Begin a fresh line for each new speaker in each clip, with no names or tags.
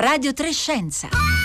Radio Trescenza.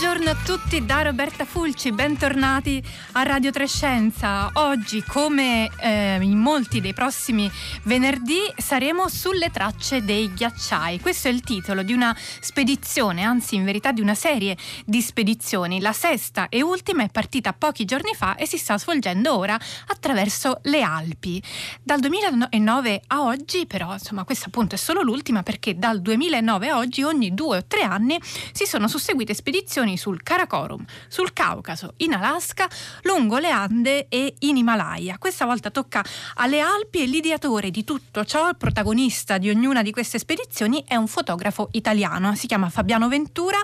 Buongiorno a tutti da Roberta Fulci, bentornati a Radio Trescenza. Oggi, come eh, in molti dei prossimi venerdì, saremo sulle tracce dei ghiacciai. Questo è il titolo di una spedizione, anzi in verità di una serie di spedizioni. La sesta e ultima è partita pochi giorni fa e si sta svolgendo ora attraverso le Alpi. Dal 2009 a oggi, però, insomma, questa appunto è solo l'ultima perché dal 2009 a oggi, ogni due o tre anni, si sono susseguite spedizioni sul Karakorum, sul Caucaso, in Alaska, lungo le Ande e in Himalaya. Questa volta tocca alle Alpi e l'ideatore di tutto ciò, il protagonista di ognuna di queste spedizioni, è un fotografo italiano. Si chiama Fabiano Ventura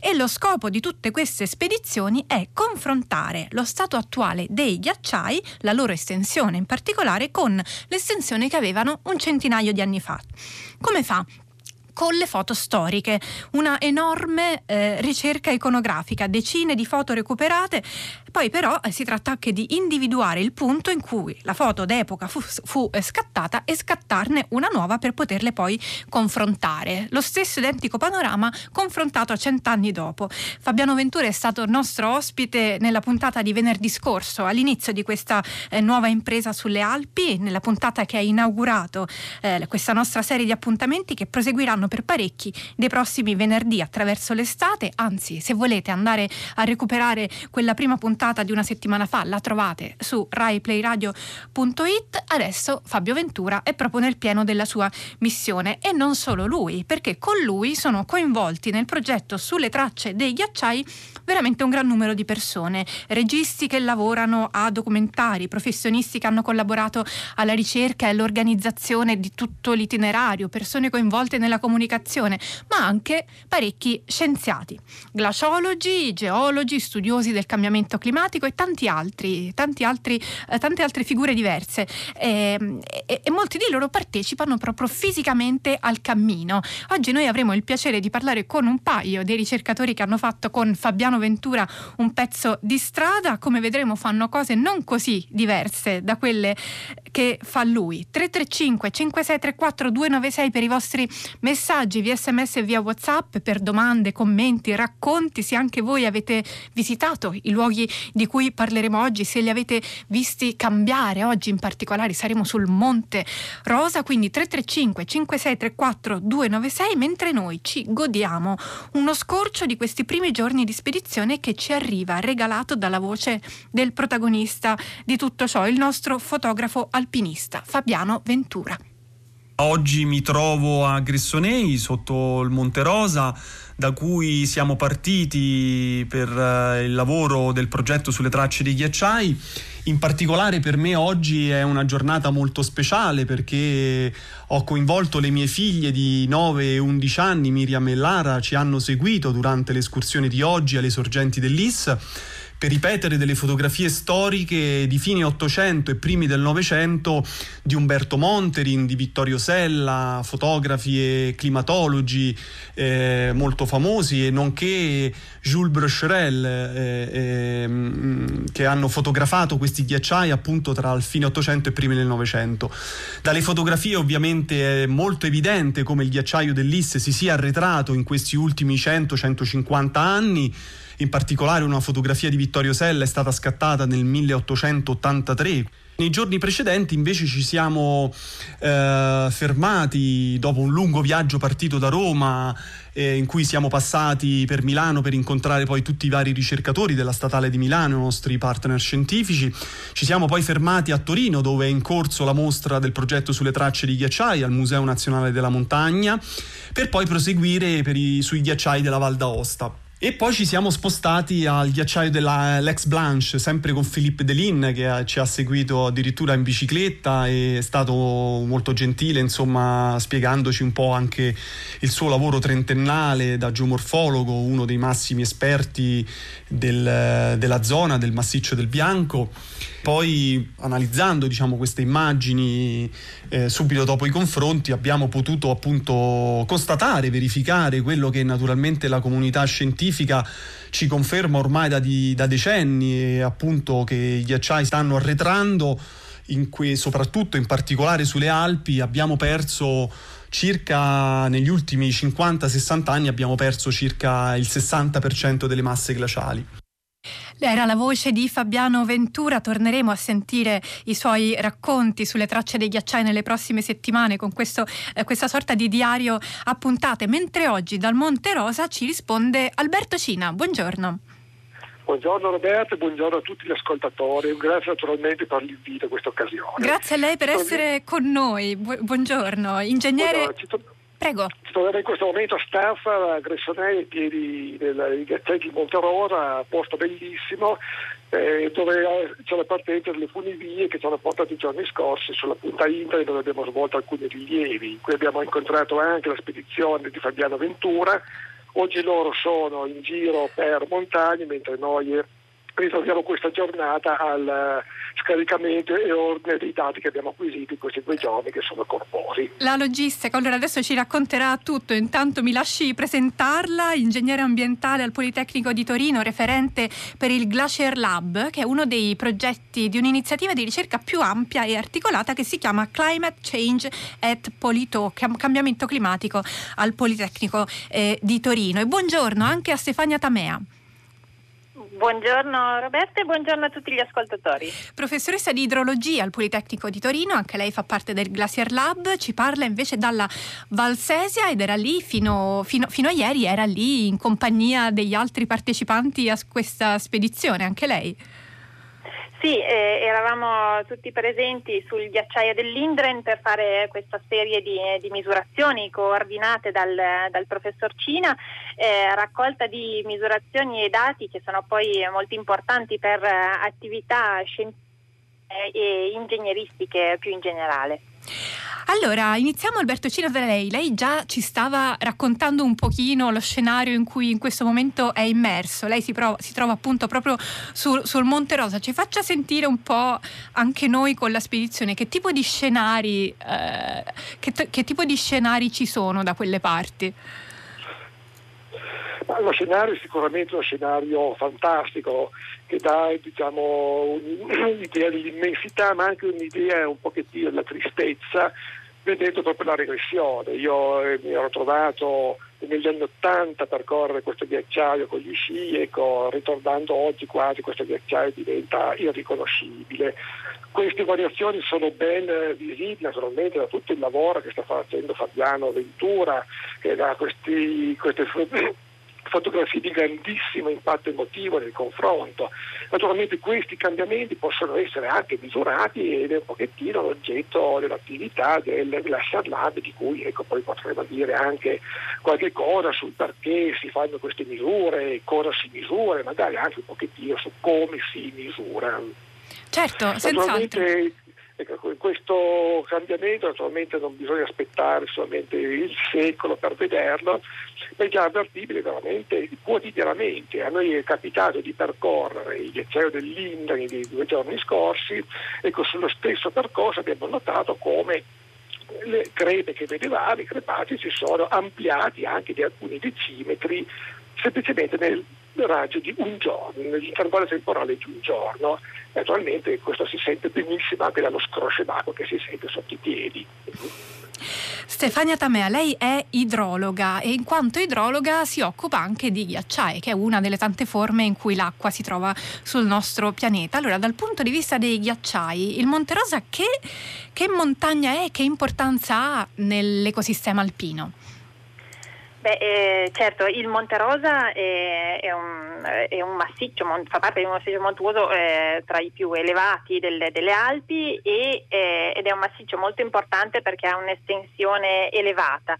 e lo scopo di tutte queste spedizioni è confrontare lo stato attuale dei ghiacciai, la loro estensione in particolare, con l'estensione che avevano un centinaio di anni fa. Come fa? Con le foto storiche, una enorme eh, ricerca iconografica, decine di foto recuperate, poi però eh, si tratta anche di individuare il punto in cui la foto d'epoca fu, fu eh, scattata e scattarne una nuova per poterle poi confrontare. Lo stesso identico panorama confrontato a cent'anni dopo. Fabiano Ventura è stato nostro ospite nella puntata di venerdì scorso, all'inizio di questa eh, nuova impresa sulle Alpi, nella puntata che ha inaugurato eh, questa nostra serie di appuntamenti che proseguiranno per parecchi dei prossimi venerdì attraverso l'estate, anzi se volete andare a recuperare quella prima puntata di una settimana fa la trovate su raiplayradio.it, adesso Fabio Ventura è proprio nel pieno della sua missione e non solo lui, perché con lui sono coinvolti nel progetto sulle tracce dei ghiacciai veramente un gran numero di persone, registi che lavorano a documentari, professionisti che hanno collaborato alla ricerca e all'organizzazione di tutto l'itinerario, persone coinvolte nella comunicazione comunicazione, ma anche parecchi scienziati, glaciologi, geologi, studiosi del cambiamento climatico e tanti altri, tanti altri eh, tante altre figure diverse. E, e, e molti di loro partecipano proprio fisicamente al cammino. Oggi noi avremo il piacere di parlare con un paio dei ricercatori che hanno fatto con Fabiano Ventura un pezzo di strada, come vedremo fanno cose non così diverse da quelle che fa lui. 335 5634 296 per i vostri messaggi via sms e via whatsapp per domande, commenti, racconti se anche voi avete visitato i luoghi di cui parleremo oggi, se li avete visti cambiare. Oggi in particolare saremo sul Monte Rosa, quindi 335 5634 296 mentre noi ci godiamo uno scorcio di questi primi giorni di spedizione che ci arriva regalato dalla voce del protagonista di tutto ciò, il nostro fotografo alpinista Fabiano Ventura.
Oggi mi trovo a Gressonei sotto il Monte Rosa da cui siamo partiti per uh, il lavoro del progetto sulle tracce dei ghiacciai. In particolare per me oggi è una giornata molto speciale perché ho coinvolto le mie figlie di 9 e 11 anni, Miriam e Lara, ci hanno seguito durante l'escursione di oggi alle sorgenti dell'Is per ripetere delle fotografie storiche di fine 800 e primi del Novecento di Umberto Monterin, di Vittorio Sella, fotografi e climatologi eh, molto famosi, e nonché Jules Brocherel, eh, eh, che hanno fotografato questi ghiacciai appunto tra il fine 800 e primi del Novecento. Dalle fotografie ovviamente è molto evidente come il ghiacciaio dell'Isse si sia arretrato in questi ultimi 100-150 anni in particolare una fotografia di Vittorio Sella è stata scattata nel 1883. Nei giorni precedenti invece ci siamo eh, fermati dopo un lungo viaggio partito da Roma eh, in cui siamo passati per Milano per incontrare poi tutti i vari ricercatori della Statale di Milano, i nostri partner scientifici. Ci siamo poi fermati a Torino dove è in corso la mostra del progetto sulle tracce di ghiacciai al Museo Nazionale della Montagna per poi proseguire i, sui ghiacciai della Val d'Aosta. E poi ci siamo spostati al ghiacciaio dell'Ex Blanche, sempre con Philippe Delin che ci ha seguito addirittura in bicicletta e è stato molto gentile, insomma, spiegandoci un po' anche il suo lavoro trentennale da geomorfologo, uno dei massimi esperti del, della zona, del massiccio del Bianco. Poi analizzando diciamo, queste immagini eh, subito dopo i confronti abbiamo potuto appunto constatare, verificare quello che naturalmente la comunità scientifica ci conferma ormai da, di, da decenni, appunto che i ghiacciai stanno arretrando, in que, soprattutto in particolare sulle Alpi abbiamo perso circa negli ultimi 50-60 anni abbiamo perso circa il 60% delle masse glaciali.
Era la voce di Fabiano Ventura, torneremo a sentire i suoi racconti sulle tracce dei ghiacciai nelle prossime settimane con questo, eh, questa sorta di diario a puntate, mentre oggi dal Monte Rosa ci risponde Alberto Cina. Buongiorno.
Buongiorno Roberto e buongiorno a tutti gli ascoltatori. Grazie naturalmente per l'invito a questa occasione.
Grazie a lei per essere con noi. buongiorno. Ingegnere... Buongiorno, Prego.
In questo momento a Staffa, a Gressonei, ai piedi del ghiacciai di Monterosa, posto bellissimo, eh, dove eh, c'è la partenza delle funivie che ci hanno portato i giorni scorsi sulla punta Inter dove abbiamo svolto alcuni rilievi. Qui abbiamo incontrato anche la spedizione di Fabiano Ventura. Oggi loro sono in giro per montagne, mentre noi risolviamo questa giornata al eh, scaricamento e ordine dei dati che abbiamo acquisito in questi due giorni che sono corposi.
La logistica, allora adesso ci racconterà tutto, intanto mi lasci presentarla, ingegnere ambientale al Politecnico di Torino, referente per il Glacier Lab, che è uno dei progetti di un'iniziativa di ricerca più ampia e articolata che si chiama Climate Change at Polito, cambiamento climatico al Politecnico eh, di Torino. E buongiorno anche a Stefania Tamea.
Buongiorno Roberta e buongiorno a tutti gli ascoltatori.
Professoressa di idrologia al Politecnico di Torino, anche lei fa parte del Glacier Lab, ci parla invece dalla Valsesia ed era lì fino, fino, fino a ieri, era lì in compagnia degli altri partecipanti a questa spedizione, anche lei.
Sì, eh, eravamo tutti presenti sul ghiacciaio dell'Indren per fare questa serie di, di misurazioni coordinate dal, dal professor Cina, eh, raccolta di misurazioni e dati che sono poi molto importanti per eh, attività scientifiche e ingegneristiche più in generale.
Allora, iniziamo Alberto Cina da lei. Lei già ci stava raccontando un pochino lo scenario in cui in questo momento è immerso. Lei si, prova, si trova appunto proprio sul, sul, Monte Rosa. Ci faccia sentire un po' anche noi con la spedizione che tipo di scenari, eh, che, che tipo di scenari ci sono da quelle parti.
Ma lo scenario è sicuramente uno scenario fantastico che dà diciamo, un'idea dell'immensità ma anche un'idea un pochettino della tristezza vedendo proprio la regressione. Io eh, mi ero trovato negli anni Ottanta a percorrere questo ghiacciaio con gli sci, ecco, ritornando oggi quasi questo ghiacciaio diventa irriconoscibile. Queste variazioni sono ben visibili naturalmente da tutto il lavoro che sta facendo Fabiano Ventura, che da questi, queste fotografie di grandissimo impatto emotivo nel confronto. Naturalmente questi cambiamenti possono essere anche misurati ed è un pochettino l'oggetto dell'attività del Glacier Lab di cui ecco, poi potremmo dire anche qualche cosa sul perché si fanno queste misure, cosa si misura, magari anche un pochettino su come si misura.
Certo, senz'altro.
Ecco, questo cambiamento naturalmente non bisogna aspettare solamente il secolo per vederlo, ma è già avvertibile veramente quotidianamente. A noi è capitato di percorrere il liceo dell'Indani dei due giorni scorsi, ecco, sullo stesso percorso abbiamo notato come le crepe che vedevamo, i crepati si sono ampliati anche di alcuni decimetri semplicemente nel raggio di un giorno, nell'intervallo temporale di un giorno. Naturalmente questo si sente benissimo anche dallo scroscio d'acqua che si sente sotto i piedi.
Stefania Tamea, lei è idrologa e in quanto idrologa si occupa anche di ghiacciai, che è una delle tante forme in cui l'acqua si trova sul nostro pianeta. Allora, dal punto di vista dei ghiacciai, il Monte Rosa che, che montagna è, che importanza ha nell'ecosistema alpino?
Beh, eh, certo, il Monte Rosa è, è, un, è un, massiccio, fa parte di un massiccio montuoso eh, tra i più elevati delle, delle Alpi e, eh, ed è un massiccio molto importante perché ha un'estensione elevata.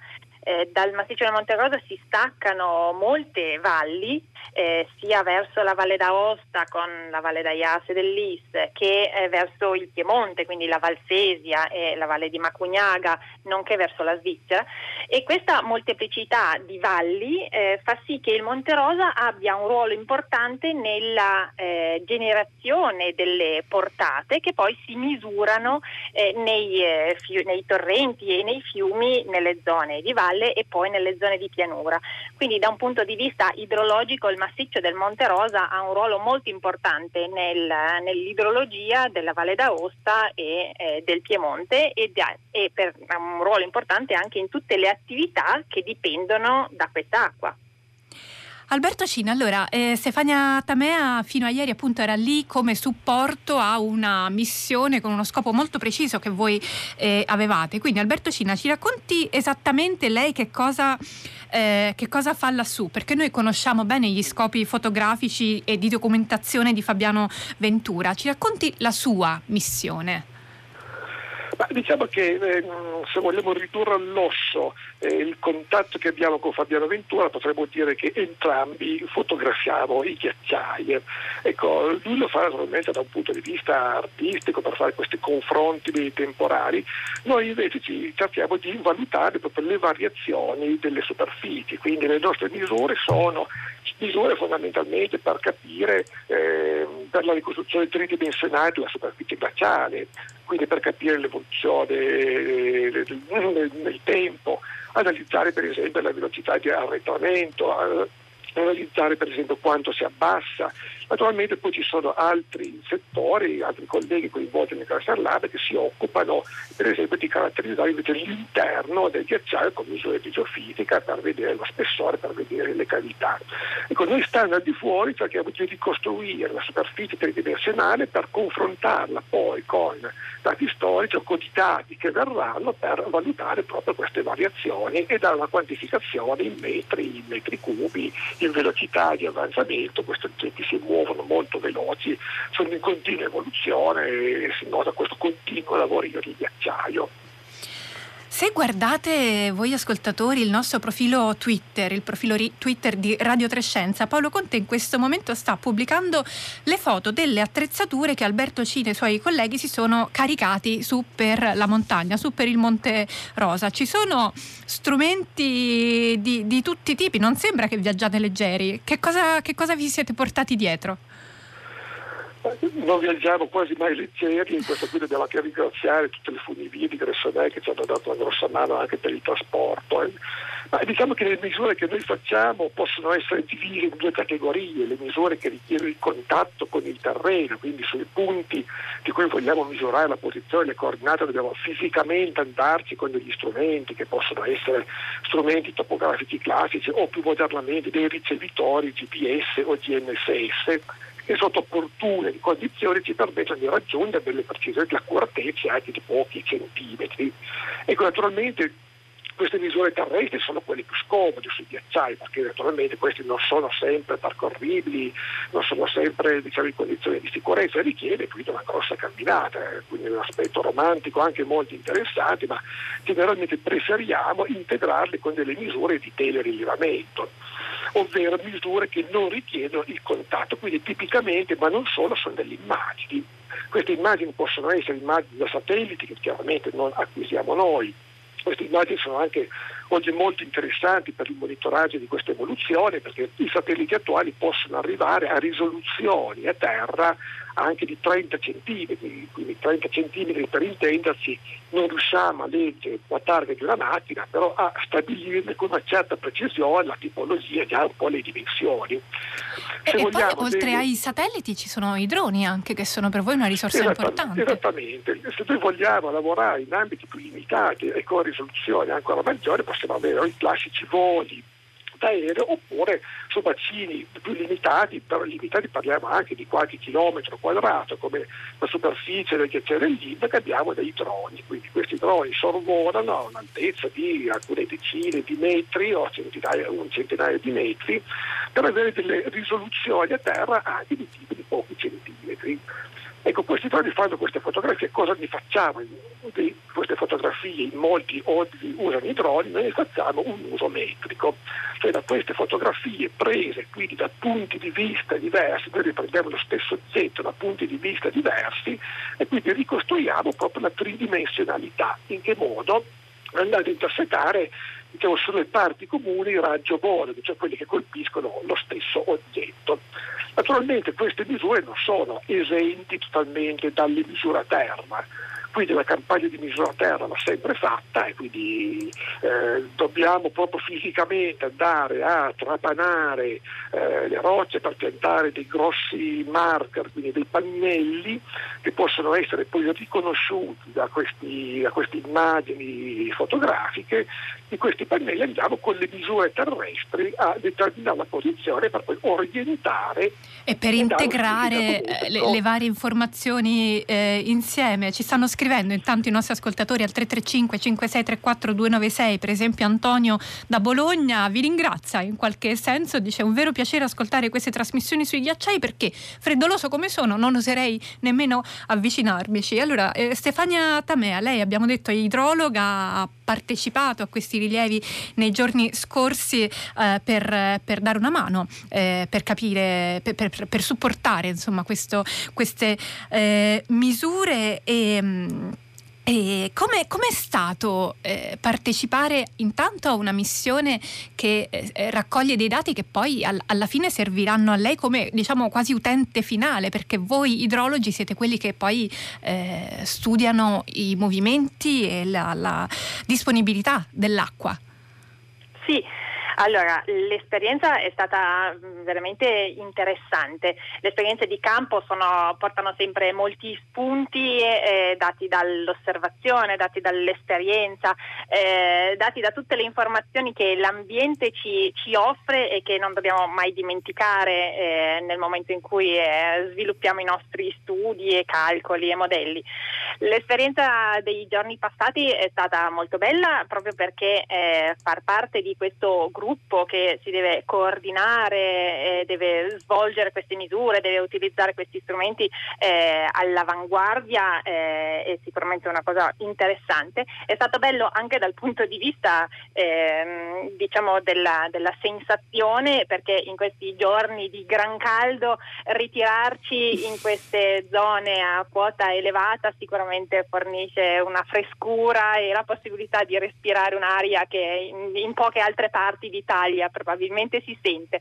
Eh, dal massiccio del Monte Rosa si staccano molte valli, eh, sia verso la Valle d'Aosta con la Valle d'Aias e dell'Is che eh, verso il Piemonte, quindi la Valsesia e la Valle di Macugnaga, nonché verso la Svizzera. E questa molteplicità di valli eh, fa sì che il Monte Rosa abbia un ruolo importante nella eh, generazione delle portate che poi si misurano eh, nei, eh, fi- nei torrenti e nei fiumi nelle zone di valle e poi nelle zone di pianura. Quindi da un punto di vista idrologico il massiccio del Monte Rosa ha un ruolo molto importante nel, nell'idrologia della Valle d'Aosta e eh, del Piemonte e, e per, ha un ruolo importante anche in tutte le attività che dipendono da quest'acqua.
Alberto Cina, allora, eh, Stefania Tamea fino a ieri appunto era lì come supporto a una missione con uno scopo molto preciso che voi eh, avevate. Quindi Alberto Cina, ci racconti esattamente lei che cosa, eh, che cosa fa lassù? Perché noi conosciamo bene gli scopi fotografici e di documentazione di Fabiano Ventura. Ci racconti la sua missione?
Ma diciamo che eh, se vogliamo ridurre all'osso eh, il contatto che abbiamo con Fabiano Ventura potremmo dire che entrambi fotografiamo i ghiacciai. Ecco, lui lo fa naturalmente da un punto di vista artistico per fare questi confronti temporali, noi invece ci cerchiamo di valutare proprio le variazioni delle superfici, quindi le nostre misure sono misure fondamentalmente per capire eh, per la ricostruzione tridimensionale della superficie glaciale, quindi per capire l'evoluzione nel, tempo, analizzare per esempio la velocità di arretramento, analizzare per esempio quanto si abbassa. Naturalmente poi ci sono altri settori, altri colleghi coinvolti nel Cluster Lab che si occupano per esempio di caratterizzare invece l'interno del ghiacciaio con misure di geofisica per vedere lo spessore, per vedere le cavità. Ecco, noi stando al di fuori cerchiamo di ricostruire la superficie tridimensionale per confrontarla poi con dati storici o con i dati che verranno per valutare proprio queste variazioni e dare una quantificazione in metri, in metri cubi, in velocità di avanzamento, questi oggetti si muovono molto veloci, sono in continua evoluzione e si nota questo continuo lavorio di ghiacciaio.
Se guardate voi ascoltatori il nostro profilo Twitter, il profilo ri- Twitter di Radio Trescenza, Paolo Conte in questo momento sta pubblicando le foto delle attrezzature che Alberto Cine e i suoi colleghi si sono caricati su per la montagna, su per il Monte Rosa. Ci sono strumenti di, di tutti i tipi, non sembra che viaggiate leggeri. Che cosa, che cosa vi siete portati dietro?
Non viaggiamo quasi mai leggeri e questo qui dobbiamo anche ringraziare tutte le funivie di Gressonè che ci hanno dato una grossa mano anche per il trasporto. Eh. Ma diciamo che le misure che noi facciamo possono essere divise in due categorie, le misure che richiedono il contatto con il terreno, quindi sui punti di cui vogliamo misurare la posizione, le coordinate, dobbiamo fisicamente andarci con degli strumenti che possono essere strumenti topografici classici o più modernamente dei ricevitori GPS o GNSS che sotto opportune condizioni ci permettono di raggiungere delle precisioni di accuratezza anche di pochi centimetri. Ecco, naturalmente queste misure terrestri sono quelle più scomode sui ghiacciai, perché naturalmente questi non sono sempre percorribili, non sono sempre diciamo, in condizioni di sicurezza, richiede quindi una grossa camminata, eh, quindi un aspetto romantico anche molto interessante, ma generalmente preferiamo integrarli con delle misure di telerilevamento ovvero misure che non richiedono il contatto, quindi tipicamente, ma non solo, sono delle immagini. Queste immagini possono essere immagini da satelliti che chiaramente non acquisiamo noi, queste immagini sono anche oggi molto interessanti per il monitoraggio di questa evoluzione perché i satelliti attuali possono arrivare a risoluzioni a terra anche di 30 centimetri, quindi 30 centimetri per intenderci non riusciamo a leggere la targa di una macchina, però a stabilirne con una certa precisione la tipologia e un po' le dimensioni.
Se e, vogliamo, poi oltre delle... ai satelliti ci sono i droni anche che sono per voi una risorsa importante.
Esattamente, se noi vogliamo lavorare in ambiti più limitati e con risoluzioni ancora maggiori possiamo avere i classici voli d'aereo oppure su bacini più limitati, però limitati parliamo anche di qualche chilometro quadrato come la superficie del ghiacciaio dell'India che abbiamo dei droni, quindi questi droni sorvolano a un'altezza di alcune decine di metri o centinaia, un centinaio di metri per avere delle risoluzioni a terra anche di tipo di pochi centimetri. Ecco, questi droni fanno queste fotografie, cosa ne facciamo di queste fotografie? Molti oggi usano i droni, noi ne facciamo un uso metrico, cioè da queste fotografie prese quindi da punti di vista diversi, noi riprendiamo lo stesso oggetto da punti di vista diversi e quindi ricostruiamo proprio la tridimensionalità, in che modo andare ad intersettare diciamo, sulle parti comuni raggio Bohr, cioè quelli che colpiscono lo stesso oggetto. Naturalmente queste misure non sono esenti totalmente dalle misure a terra, quindi la campagna di misura terra l'ha sempre fatta e quindi eh, dobbiamo proprio fisicamente andare a trapanare eh, le rocce per piantare dei grossi marker, quindi dei pannelli che possono essere poi riconosciuti da, questi, da queste immagini fotografiche. Di questi pannelli andiamo con le misure terrestri a determinare la posizione per poi orientare
e per integrare le, le, varie informazioni eh, insieme. Ci stanno scrivendo intanto i nostri ascoltatori al 335 5634 296, per esempio Antonio da Bologna vi ringrazia in qualche senso, dice un vero piacere ascoltare queste trasmissioni sui ghiacciai perché freddoloso come sono non oserei nemmeno avvicinarmici. Allora eh, Stefania Tamea, lei abbiamo detto è idrologa, partecipato a questi rilievi nei giorni scorsi eh, per, per, dare una mano, eh, per capire, per, per, per supportare insomma questo, queste eh, misure e mm, come è stato eh, partecipare intanto a una missione che eh, raccoglie dei dati che poi al, alla fine serviranno a lei come diciamo quasi utente finale perché voi idrologi siete quelli che poi eh, studiano i movimenti e la, la disponibilità dell'acqua?
Sì, allora, l'esperienza è stata mm, veramente interessante. Le esperienze di campo sono, portano sempre molti spunti eh, dati dall'osservazione, dati dall'esperienza, eh, dati da tutte le informazioni che l'ambiente ci, ci, offre e che non dobbiamo mai dimenticare eh, nel momento in cui eh, sviluppiamo i nostri studi e calcoli e modelli. L'esperienza dei giorni passati è stata molto bella proprio perché eh, far parte di questo gruppo gruppo che si deve coordinare, eh, deve svolgere queste misure, deve utilizzare questi strumenti eh, all'avanguardia eh, è sicuramente una cosa interessante. È stato bello anche dal punto di vista ehm, diciamo della, della, sensazione perché in questi giorni di gran caldo ritirarci in queste zone a quota elevata sicuramente fornisce una frescura e la possibilità di respirare un'aria che in, in poche altre parti d'Italia probabilmente si sente.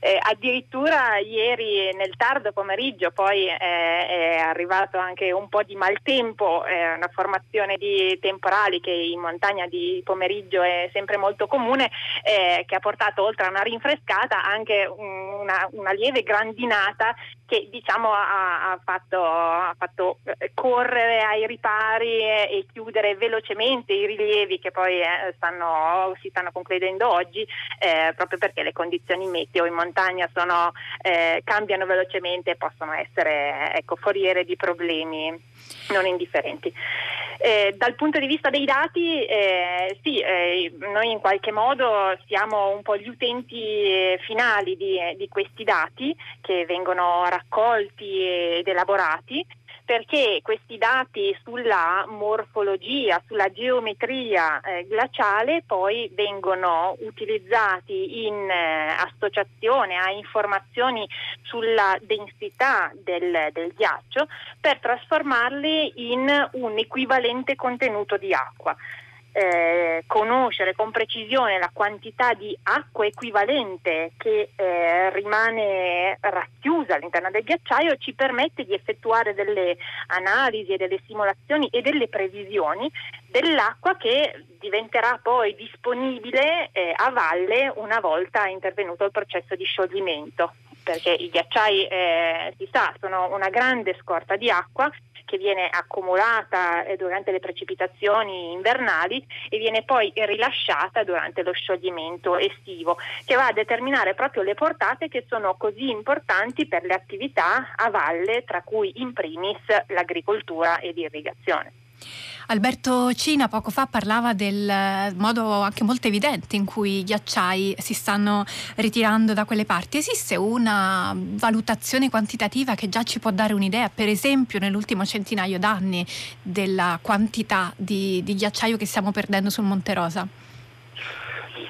Eh, addirittura ieri nel tardo pomeriggio poi eh, è arrivato anche un po' di maltempo, eh, una formazione di temporali che in montagna di pomeriggio è sempre molto comune, eh, che ha portato oltre a una rinfrescata anche una, una lieve grandinata che diciamo ha, ha, fatto, ha, fatto, eh, correre ai ripari e, chiudere velocemente i rilievi che poi eh, stanno, si stanno concludendo oggi eh, proprio perché le condizioni meteo in montagna sono, eh, cambiano velocemente e possono essere ecco, foriere di problemi non indifferenti. Eh, dal punto di vista dei dati, eh, sì, eh, noi in qualche modo siamo un po' gli utenti eh, finali di, di questi dati che vengono raccolti ed elaborati perché questi dati sulla morfologia, sulla geometria eh, glaciale poi vengono utilizzati in eh, associazione a informazioni sulla densità del, del ghiaccio per trasformarli in un equivalente contenuto di acqua eh, conoscere con precisione la quantità di acqua equivalente che eh, rimane racchiusa all'interno del ghiacciaio ci permette di effettuare delle analisi e delle simulazioni e delle previsioni dell'acqua che diventerà poi disponibile eh, a valle una volta intervenuto il processo di scioglimento. Perché i ghiacciai eh, si sa sono una grande scorta di acqua che viene accumulata eh, durante le precipitazioni invernali e viene poi rilasciata durante lo scioglimento estivo, che va a determinare proprio le portate che sono così importanti per le attività a valle, tra cui in primis l'agricoltura e l'irrigazione.
Alberto Cina poco fa parlava del modo anche molto evidente in cui i ghiacciai si stanno ritirando da quelle parti. Esiste una valutazione quantitativa che già ci può dare un'idea, per esempio nell'ultimo centinaio d'anni, della quantità di, di ghiacciaio che stiamo perdendo sul Monte Rosa?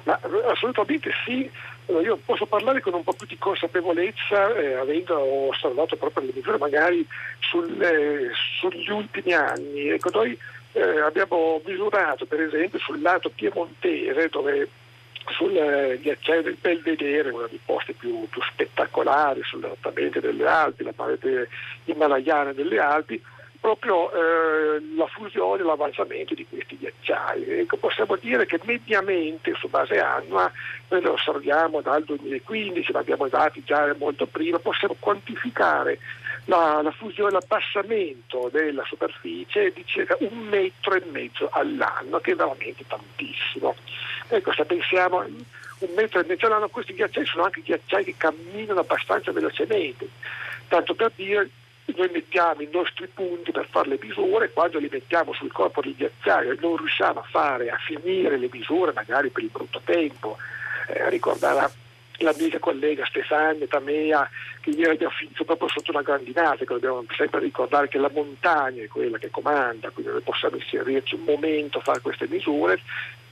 Ma, assolutamente sì. Io posso parlare con un po' più di consapevolezza, eh, avendo osservato proprio le misure magari sul, eh, sugli ultimi anni. Ecco, noi eh, abbiamo misurato per esempio sul lato piemontese dove sul eh, ghiacciaio del Belvedere, uno dei posti più, più spettacolari sulle rottamenti delle Alpi, la parete himalayana delle Alpi, proprio eh, la fusione l'avanzamento di questi ghiacciai. Ecco, possiamo dire che mediamente su base annua, noi lo osserviamo dal 2015, ma abbiamo dati già molto prima, possiamo quantificare la, la fusione, l'abbassamento della superficie di circa un metro e mezzo all'anno, che è veramente tantissimo. Ecco, se pensiamo un metro e mezzo all'anno, questi ghiacciai sono anche ghiacciai che camminano abbastanza velocemente. Tanto per dire, noi mettiamo i nostri punti per fare le misure, quando li mettiamo sul corpo del ghiacciaio e non riusciamo a fare, a finire le misure, magari per il brutto tempo, eh, ricordava l'amica collega Stefania Tamea che ieri abbiamo finito proprio sotto una grandinata, che dobbiamo sempre ricordare che la montagna è quella che comanda, quindi noi possiamo inserirci un momento a fare queste misure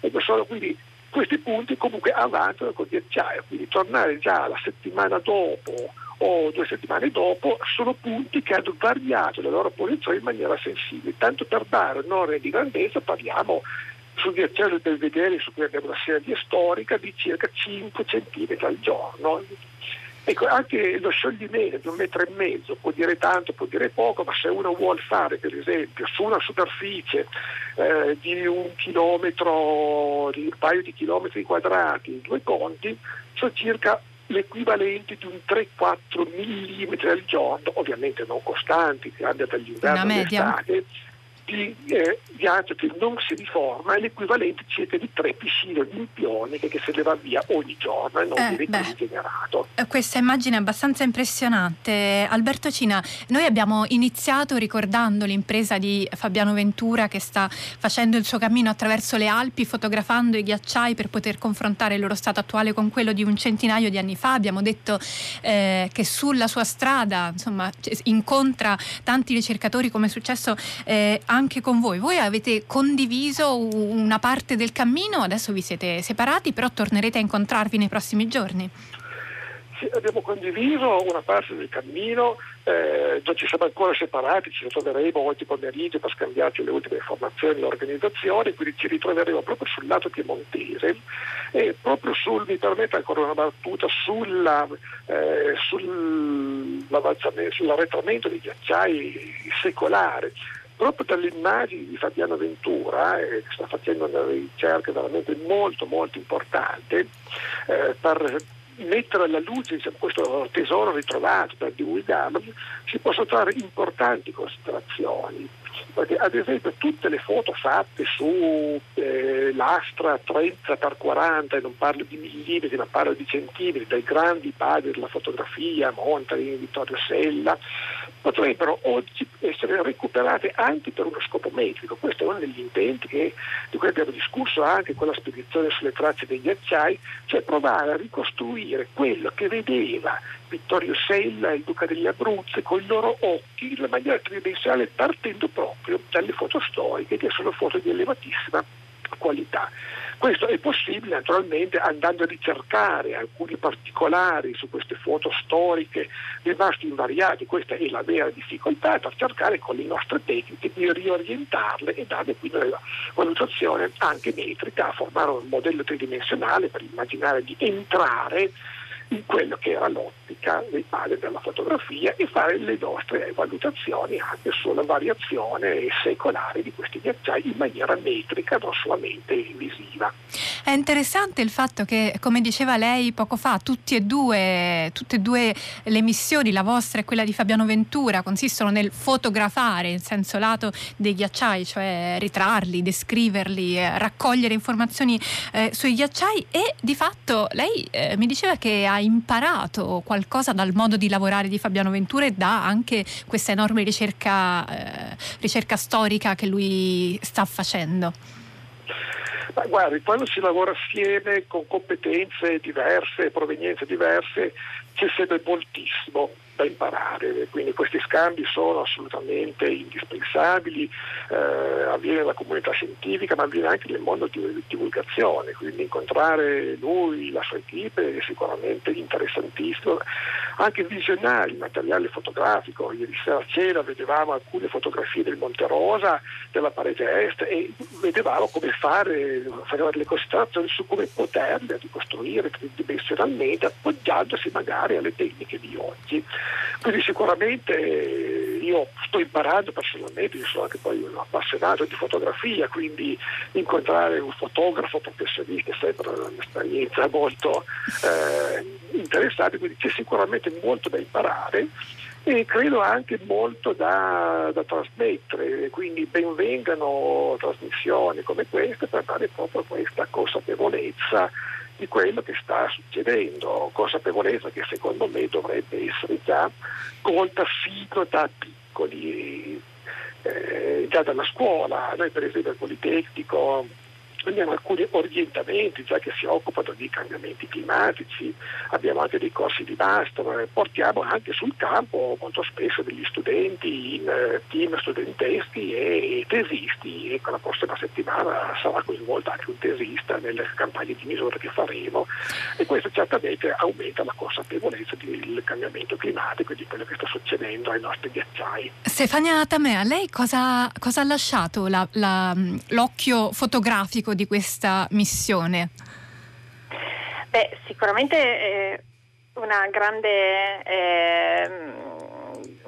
e sono quindi questi punti comunque avanzano con ghiacciaio, quindi tornare già la settimana dopo o due settimane dopo sono punti che hanno variato la loro posizione in maniera sensibile. Tanto per dare un di grandezza parliamo sul ghiacciaio del Belvedere, su cui abbiamo una serie storica, di circa 5 cm al giorno. Ecco, anche lo scioglimento di un metro e mezzo può dire tanto, può dire poco, ma se uno vuole fare, per esempio, su una superficie eh, di un chilometro, di un paio di chilometri quadrati, due conti, sono circa l'equivalente di un 3-4 mm al giorno, ovviamente non costanti, che abbia dall'inverno all'estate di eh, ghiaccio che non si riforma è l'equivalente circa di tre piscine olimpioniche che, che se ne va via ogni giorno e non
eh,
viene rigenerato.
Eh, questa immagine è abbastanza impressionante. Alberto Cina, noi abbiamo iniziato ricordando l'impresa di Fabiano Ventura che sta facendo il suo cammino attraverso le Alpi fotografando i ghiacciai per poter confrontare il loro stato attuale con quello di un centinaio di anni fa. Abbiamo detto eh, che sulla sua strada insomma, incontra tanti ricercatori come è successo eh, anche con voi. Voi avete condiviso una parte del cammino, adesso vi siete separati, però tornerete a incontrarvi nei prossimi giorni.
Sì, abbiamo condiviso una parte del cammino, eh, non ci siamo ancora separati, ci ritroveremo oggi pomeriggio per scambiarci le ultime informazioni dell'organizzazione, quindi ci ritroveremo proprio sul lato piemontese e proprio sul, mi permette ancora una battuta, sulla, eh, sull'arretramento dei ghiacciai secolare proprio dalle immagini di Fabiano Ventura, eh, che sta facendo una ricerca veramente molto molto importante, eh, per mettere alla luce diciamo, questo tesoro ritrovato, per divulgarlo, si possono trovare importanti considerazioni. Perché ad esempio tutte le foto fatte su eh, l'Astra 30x40, e non parlo di millimetri ma parlo di centimetri, dai grandi padri della fotografia, Montari, Vittorio Sella, potrebbero oggi essere recuperate anche per uno scopo metrico. Questo è uno degli intenti che, di cui abbiamo discusso anche con la spedizione sulle tracce dei ghiacciai, cioè provare a ricostruire quello che vedeva Vittorio Sella e il Duca degli Abruzzi con i loro occhi in maniera tridimensionale partendo proprio dalle foto storiche che sono foto di elevatissima qualità. Questo è possibile naturalmente andando a ricercare alcuni particolari su queste foto storiche rimaste invariati, questa è la vera difficoltà, per cercare con le nostre tecniche di riorientarle e darle quindi una valutazione anche metrica, formare un modello tridimensionale per immaginare di entrare in quello che era l'ottica dei padri della fotografia e fare le nostre valutazioni anche sulla variazione secolare di questi ghiacciai in maniera metrica, non solamente visiva.
È interessante il fatto che, come diceva lei poco fa, e due, tutte e due le missioni, la vostra e quella di Fabiano Ventura, consistono nel fotografare in senso lato dei ghiacciai, cioè ritrarli, descriverli, eh, raccogliere informazioni eh, sui ghiacciai e di fatto lei eh, mi diceva che ha imparato qualcosa dal modo di lavorare di Fabiano Ventura e da anche questa enorme ricerca, eh, ricerca storica che lui sta facendo.
Ma guardi, quando si lavora assieme con competenze diverse, provenienze diverse, c'è sempre moltissimo da imparare, quindi questi scambi sono assolutamente indispensabili, eh, avviene nella comunità scientifica ma avviene anche nel mondo di divulgazione, quindi incontrare lui, la sua equipe è sicuramente interessantissimo, anche visionare il materiale fotografico, ieri sera a cena vedevamo alcune fotografie del Monte Rosa, della parete est e vedevamo come fare, fare le considerazioni su come poterle ricostruire tridimensionalmente appoggiandosi magari alle tecniche di oggi. Quindi sicuramente io sto imparando personalmente, io sono anche poi un appassionato di fotografia, quindi incontrare un fotografo professionista è sempre un'esperienza molto eh, interessante, quindi c'è sicuramente molto da imparare e credo anche molto da, da trasmettere, quindi benvengano trasmissioni come queste per dare proprio questa consapevolezza di quello che sta succedendo, consapevolezza che secondo me dovrebbe essere già colta fino da piccoli, eh, già dalla scuola. Noi per esempio al Politecnico abbiamo alcuni orientamenti già che si occupano di cambiamenti climatici, abbiamo anche dei corsi di master, portiamo anche sul campo molto spesso degli studenti in eh, team studenteschi e tesisti e la prossima settimana sarà coinvolto anche un tesista nelle campagne di misura che faremo e questo certamente aumenta la consapevolezza del cambiamento climatico e di quello che sta succedendo ai nostri ghiacciai.
Stefania Tamea, lei cosa, cosa ha lasciato la, la, l'occhio fotografico di questa missione?
Beh, sicuramente eh, una grande... Eh,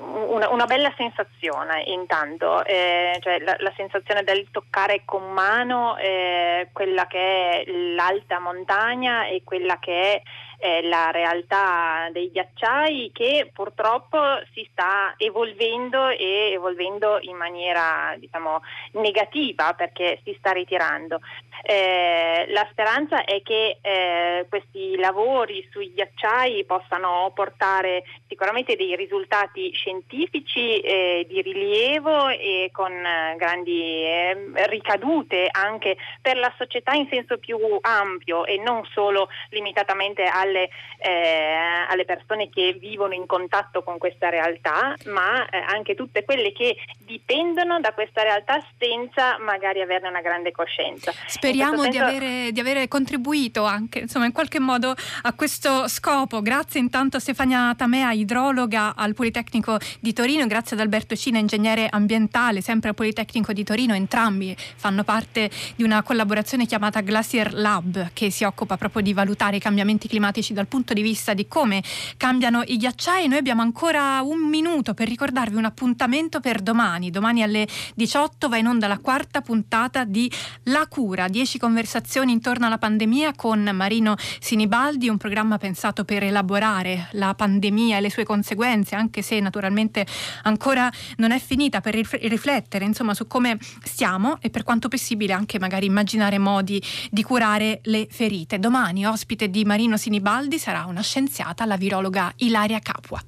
una, una, bella sensazione intanto, eh, cioè la, la, sensazione del toccare con mano eh, quella che è l'alta montagna e quella che è eh, la realtà dei ghiacciai che purtroppo si sta evolvendo e evolvendo in maniera diciamo, negativa perché si sta ritirando. Eh, la speranza è che eh, questi lavori sui ghiacciai possano portare sicuramente dei risultati scientifici eh, di rilievo e con eh, grandi ehm, ricadute anche per la società in senso più ampio e non solo limitatamente alle, eh, alle persone che vivono in contatto con questa realtà, ma eh, anche tutte quelle che dipendono da questa realtà senza magari averne una grande coscienza.
Speriamo senso... di, avere, di, avere, contribuito anche insomma, in qualche modo a questo scopo. Grazie intanto a Stefania Tamea, idrologa al Politecnico di Torino, grazie ad Alberto Cina, ingegnere ambientale, sempre al Politecnico di Torino. Entrambi fanno parte di una collaborazione chiamata Glacier Lab che si occupa proprio di valutare i cambiamenti climatici dal punto di vista di come cambiano i ghiacciai. Noi abbiamo ancora un minuto per ricordarvi un appuntamento per domani. Domani alle 18 va in onda la quarta puntata di La Cura, 10 conversazioni intorno alla pandemia con Marino Sinibaldi, un programma pensato per elaborare la pandemia e le sue conseguenze, anche se naturalmente ancora non è finita, per riflettere insomma su come stiamo e per quanto possibile anche magari immaginare modi di curare le ferite. Domani ospite di Marino Sinibaldi sarà una scienziata, la virologa Ilaria Capua.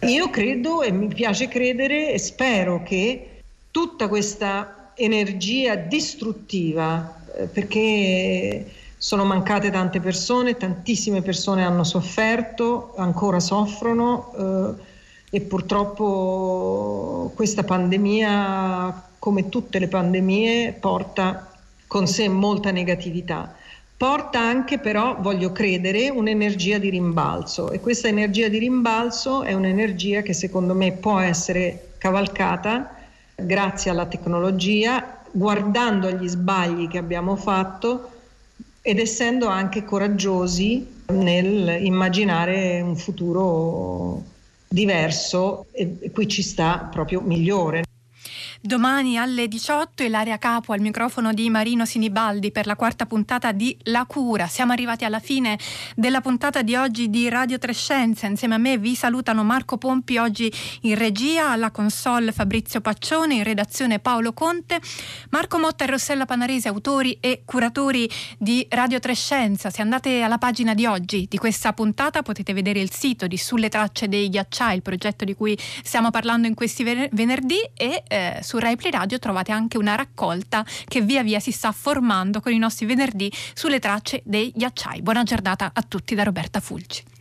Io credo e mi piace credere e spero che tutta questa energia distruttiva, eh, perché sono mancate tante persone, tantissime persone hanno sofferto, ancora soffrono eh, e purtroppo questa pandemia, come tutte le pandemie, porta con sé molta negatività. Porta anche però, voglio credere, un'energia di rimbalzo e questa energia di rimbalzo è un'energia che secondo me può essere cavalcata grazie alla tecnologia, guardando agli sbagli che abbiamo fatto ed essendo anche coraggiosi nel immaginare un futuro diverso e qui ci sta proprio migliore.
Domani alle 18 e l'area capo al microfono di Marino Sinibaldi per la quarta puntata di La Cura. Siamo arrivati alla fine della puntata di oggi di Radio Trescenza. Insieme a me vi salutano Marco Pompi oggi in regia, alla console Fabrizio Paccione, in redazione Paolo Conte, Marco Motta e Rossella Panarese, autori e curatori di Radio Trescenza. Se andate alla pagina di oggi di questa puntata potete vedere il sito di Sulle tracce dei ghiacciai, il progetto di cui stiamo parlando in questi venerdì e eh, su Rai Play Radio trovate anche una raccolta che via via si sta formando con i nostri venerdì sulle tracce dei ghiacciai. Buona giornata a tutti da Roberta Fulci.